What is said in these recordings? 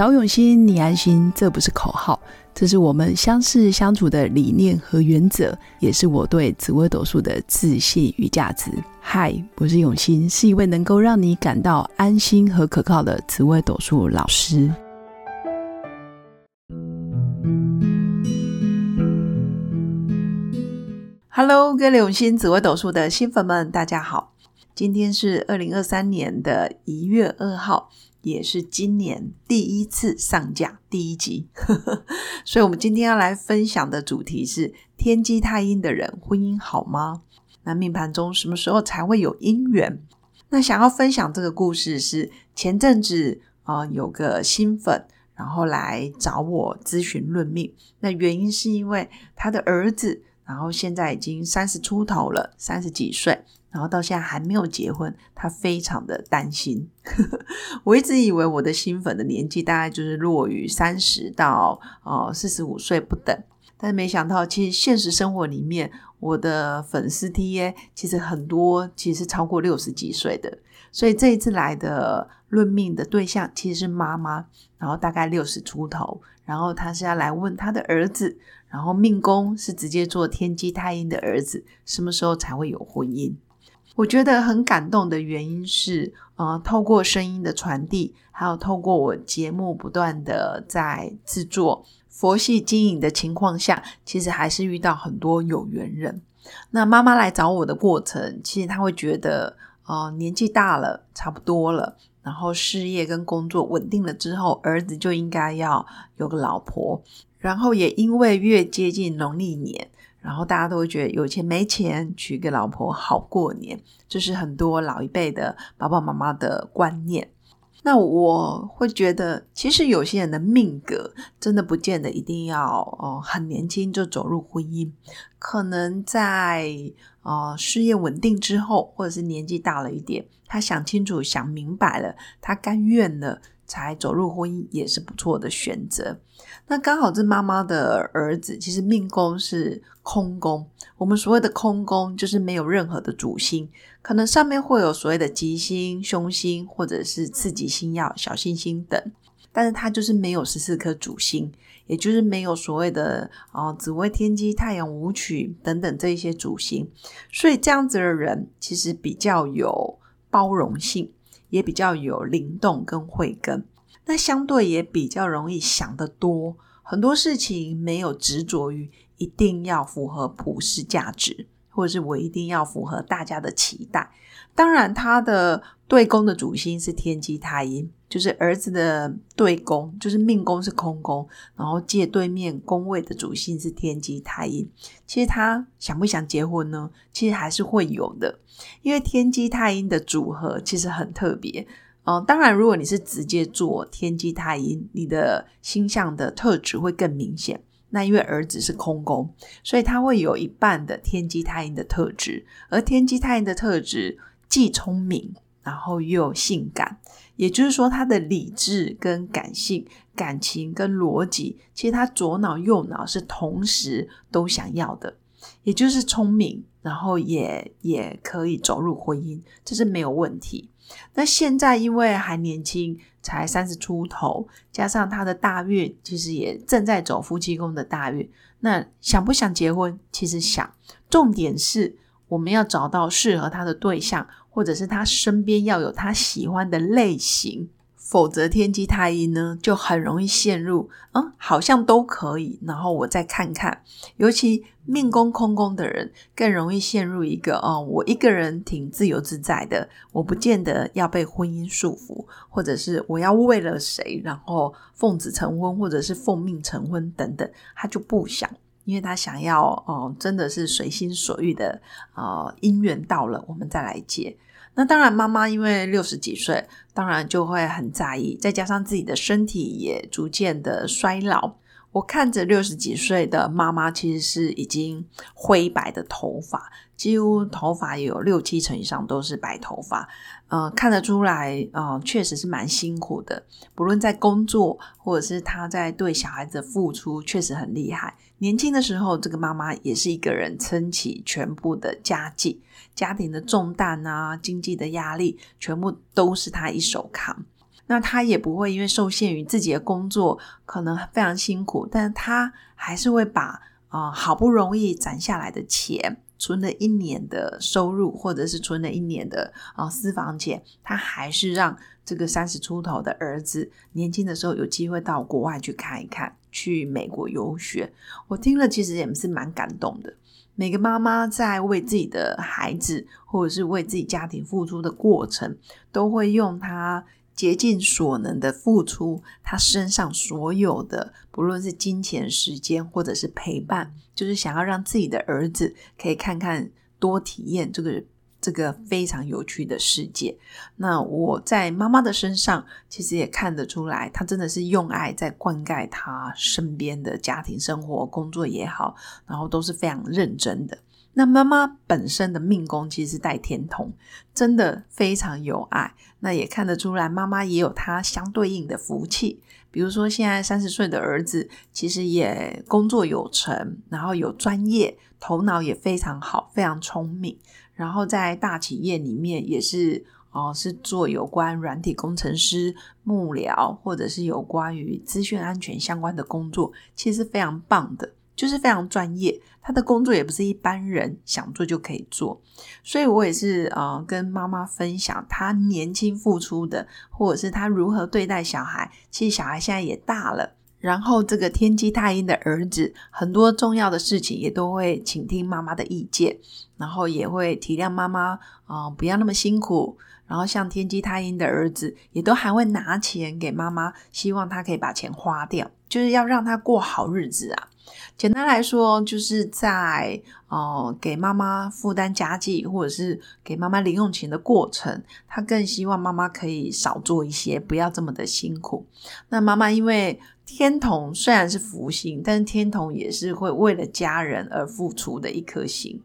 找永新，你安心，这不是口号，这是我们相识相处的理念和原则，也是我对紫微斗数的自信与价值。嗨，我是永新，是一位能够让你感到安心和可靠的紫微斗数老师。Hello，各位永新紫微斗数的新粉们，大家好，今天是二零二三年的一月二号。也是今年第一次上架第一集，所以我们今天要来分享的主题是天机太阴的人婚姻好吗？那命盘中什么时候才会有姻缘？那想要分享这个故事是前阵子啊有个新粉，然后来找我咨询论命，那原因是因为他的儿子，然后现在已经三十出头了，三十几岁。然后到现在还没有结婚，他非常的担心。我一直以为我的新粉的年纪大概就是落于三十到呃四十五岁不等，但是没想到，其实现实生活里面，我的粉丝 T A 其实很多，其实是超过六十几岁的。所以这一次来的论命的对象其实是妈妈，然后大概六十出头，然后他是要来问他的儿子，然后命宫是直接做天机太阴的儿子，什么时候才会有婚姻？我觉得很感动的原因是，呃，透过声音的传递，还有透过我节目不断的在制作佛系经营的情况下，其实还是遇到很多有缘人。那妈妈来找我的过程，其实她会觉得，呃，年纪大了，差不多了，然后事业跟工作稳定了之后，儿子就应该要有个老婆，然后也因为越接近农历年。然后大家都会觉得有钱没钱娶个老婆好过年，这是很多老一辈的爸爸妈妈的观念。那我会觉得，其实有些人的命格真的不见得一定要哦很年轻就走入婚姻，可能在呃事业稳定之后，或者是年纪大了一点，他想清楚、想明白了，他甘愿了。才走入婚姻也是不错的选择。那刚好这妈妈的儿子其实命宫是空宫，我们所谓的空宫就是没有任何的主星，可能上面会有所谓的吉星、凶星或者是次吉星耀、小星星等，但是它就是没有十四颗主星，也就是没有所谓的啊紫微、天机、太阳、舞曲等等这一些主星，所以这样子的人其实比较有包容性。也比较有灵动跟慧根，那相对也比较容易想得多，很多事情没有执着于一定要符合普世价值，或者是我一定要符合大家的期待。当然，他的对宫的主星是天机太阴。就是儿子的对宫，就是命宫是空宫，然后借对面宫位的主星是天机太阴。其实他想不想结婚呢？其实还是会有的，因为天机太阴的组合其实很特别。嗯，当然，如果你是直接做天机太阴，你的星象的特质会更明显。那因为儿子是空宫，所以他会有一半的天机太阴的特质，而天机太阴的特质既聪明。然后又性感，也就是说，他的理智跟感性、感情跟逻辑，其实他左脑右脑是同时都想要的，也就是聪明，然后也也可以走入婚姻，这是没有问题。那现在因为还年轻，才三十出头，加上他的大运，其实也正在走夫妻宫的大运，那想不想结婚？其实想，重点是我们要找到适合他的对象。或者是他身边要有他喜欢的类型，否则天机太阴呢就很容易陷入，嗯，好像都可以，然后我再看看。尤其命宫空宫的人更容易陷入一个，哦，我一个人挺自由自在的，我不见得要被婚姻束缚，或者是我要为了谁，然后奉子成婚，或者是奉命成婚等等，他就不想。因为他想要哦，真的是随心所欲的呃姻缘到了，我们再来接。那当然，妈妈因为六十几岁，当然就会很在意，再加上自己的身体也逐渐的衰老。我看着六十几岁的妈妈，其实是已经灰白的头发，几乎头发有六七成以上都是白头发。呃，看得出来，呃，确实是蛮辛苦的。不论在工作，或者是她在对小孩子的付出，确实很厉害。年轻的时候，这个妈妈也是一个人撑起全部的家计，家庭的重担啊，经济的压力，全部都是她一手扛。那他也不会因为受限于自己的工作可能非常辛苦，但是他还是会把啊好不容易攒下来的钱。存了一年的收入，或者是存了一年的啊私房钱，他还是让这个三十出头的儿子年轻的时候有机会到国外去看一看，去美国游学。我听了其实也是蛮感动的。每个妈妈在为自己的孩子或者是为自己家庭付出的过程，都会用他。竭尽所能的付出，他身上所有的，不论是金钱、时间，或者是陪伴，就是想要让自己的儿子可以看看、多体验这个这个非常有趣的世界。那我在妈妈的身上，其实也看得出来，她真的是用爱在灌溉他身边的家庭生活、工作也好，然后都是非常认真的。那妈妈本身的命宫其实是带天同，真的非常有爱。那也看得出来，妈妈也有她相对应的福气。比如说，现在三十岁的儿子其实也工作有成，然后有专业，头脑也非常好，非常聪明。然后在大企业里面也是哦，是做有关软体工程师、幕僚，或者是有关于资讯安全相关的工作，其实非常棒的。就是非常专业，他的工作也不是一般人想做就可以做，所以我也是呃跟妈妈分享他年轻付出的，或者是他如何对待小孩。其实小孩现在也大了，然后这个天机太阴的儿子，很多重要的事情也都会倾听妈妈的意见，然后也会体谅妈妈啊，不要那么辛苦。然后像天机太阴的儿子，也都还会拿钱给妈妈，希望他可以把钱花掉，就是要让他过好日子啊。简单来说，就是在哦给妈妈负担家计，或者是给妈妈零用钱的过程，他更希望妈妈可以少做一些，不要这么的辛苦。那妈妈因为天同虽然是福星，但是天同也是会为了家人而付出的一颗心。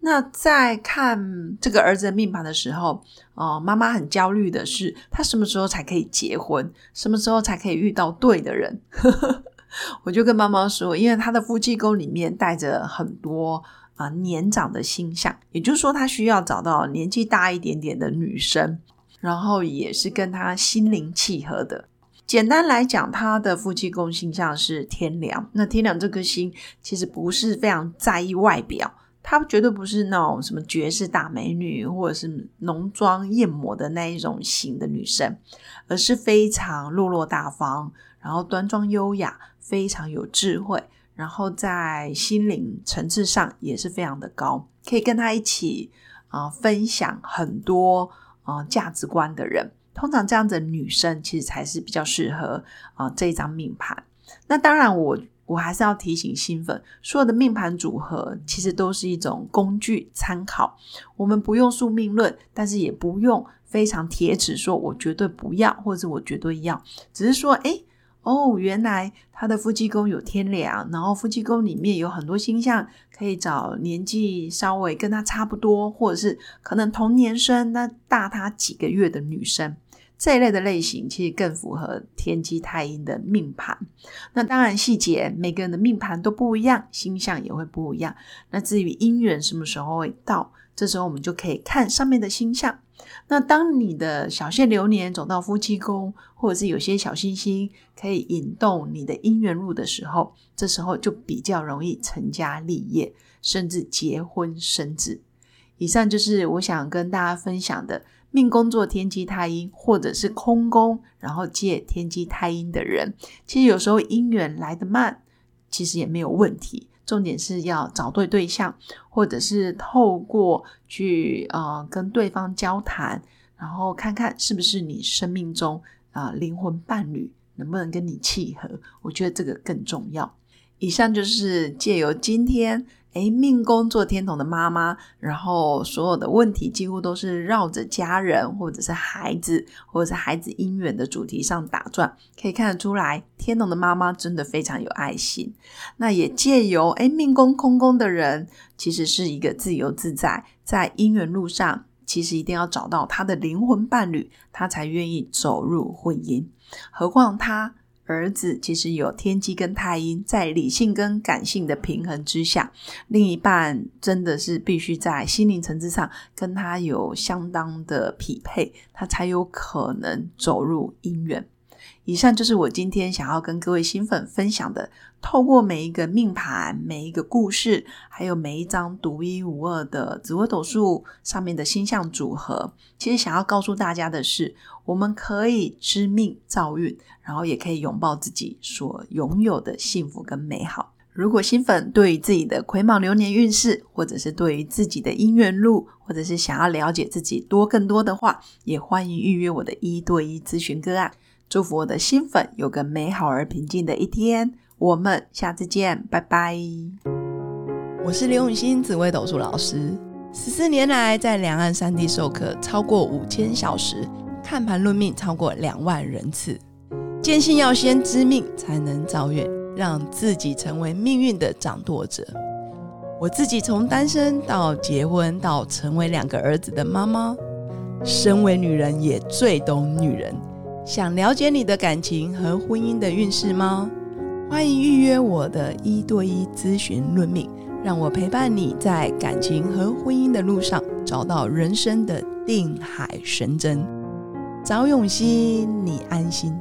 那在看这个儿子的命盘的时候，哦，妈妈很焦虑的是，他什么时候才可以结婚？什么时候才可以遇到对的人？我就跟妈妈说，因为他的夫妻宫里面带着很多啊年长的星象，也就是说，他需要找到年纪大一点点的女生，然后也是跟他心灵契合的。简单来讲，他的夫妻宫星象是天梁。那天梁这颗星其实不是非常在意外表，她绝对不是那种什么绝世大美女或者是浓妆艳抹的那一种型的女生，而是非常落落大方。然后端庄优雅，非常有智慧，然后在心灵层次上也是非常的高，可以跟他一起啊分享很多啊价值观的人。通常这样的女生其实才是比较适合啊这一张命盘。那当然，我我还是要提醒新粉，所有的命盘组合其实都是一种工具参考，我们不用宿命论，但是也不用非常铁齿说我绝对不要，或者是我绝对要，只是说哎。哦，原来他的夫妻宫有天梁，然后夫妻宫里面有很多星象，可以找年纪稍微跟他差不多，或者是可能同年生那大他几个月的女生这一类的类型，其实更符合天机太阴的命盘。那当然细节每个人的命盘都不一样，星象也会不一样。那至于姻缘什么时候会到，这时候我们就可以看上面的星象。那当你的小限流年走到夫妻宫，或者是有些小星星可以引动你的姻缘路的时候，这时候就比较容易成家立业，甚至结婚生子。以上就是我想跟大家分享的命宫做天机太阴，或者是空宫，然后借天机太阴的人，其实有时候姻缘来得慢，其实也没有问题。重点是要找对对象，或者是透过去呃跟对方交谈，然后看看是不是你生命中啊灵魂伴侣能不能跟你契合，我觉得这个更重要。以上就是借由今天。诶，命宫做天同的妈妈，然后所有的问题几乎都是绕着家人或者是孩子，或者是孩子姻缘的主题上打转，可以看得出来，天同的妈妈真的非常有爱心。那也借由诶命宫空宫的人，其实是一个自由自在，在姻缘路上，其实一定要找到他的灵魂伴侣，他才愿意走入婚姻。何况他。儿子其实有天机跟太阴，在理性跟感性的平衡之下，另一半真的是必须在心灵层次上跟他有相当的匹配，他才有可能走入姻缘。以上就是我今天想要跟各位新粉分享的。透过每一个命盘、每一个故事，还有每一张独一无二的紫微斗数上面的星象组合，其实想要告诉大家的是，我们可以知命造运，然后也可以拥抱自己所拥有的幸福跟美好。如果新粉对于自己的癸卯流年运势，或者是对于自己的姻缘路，或者是想要了解自己多更多的话，也欢迎预约我的一对一咨询个案。祝福我的新粉有个美好而平静的一天。我们下次见，拜拜。我是刘永新，紫微斗数老师。十四年来，在两岸三地授课超过五千小时，看盘论命超过两万人次。坚信要先知命，才能造运，让自己成为命运的掌舵者。我自己从单身到结婚，到成为两个儿子的妈妈，身为女人也最懂女人。想了解你的感情和婚姻的运势吗？欢迎预约我的一对一咨询论命，让我陪伴你在感情和婚姻的路上找到人生的定海神针。早永熙，你安心。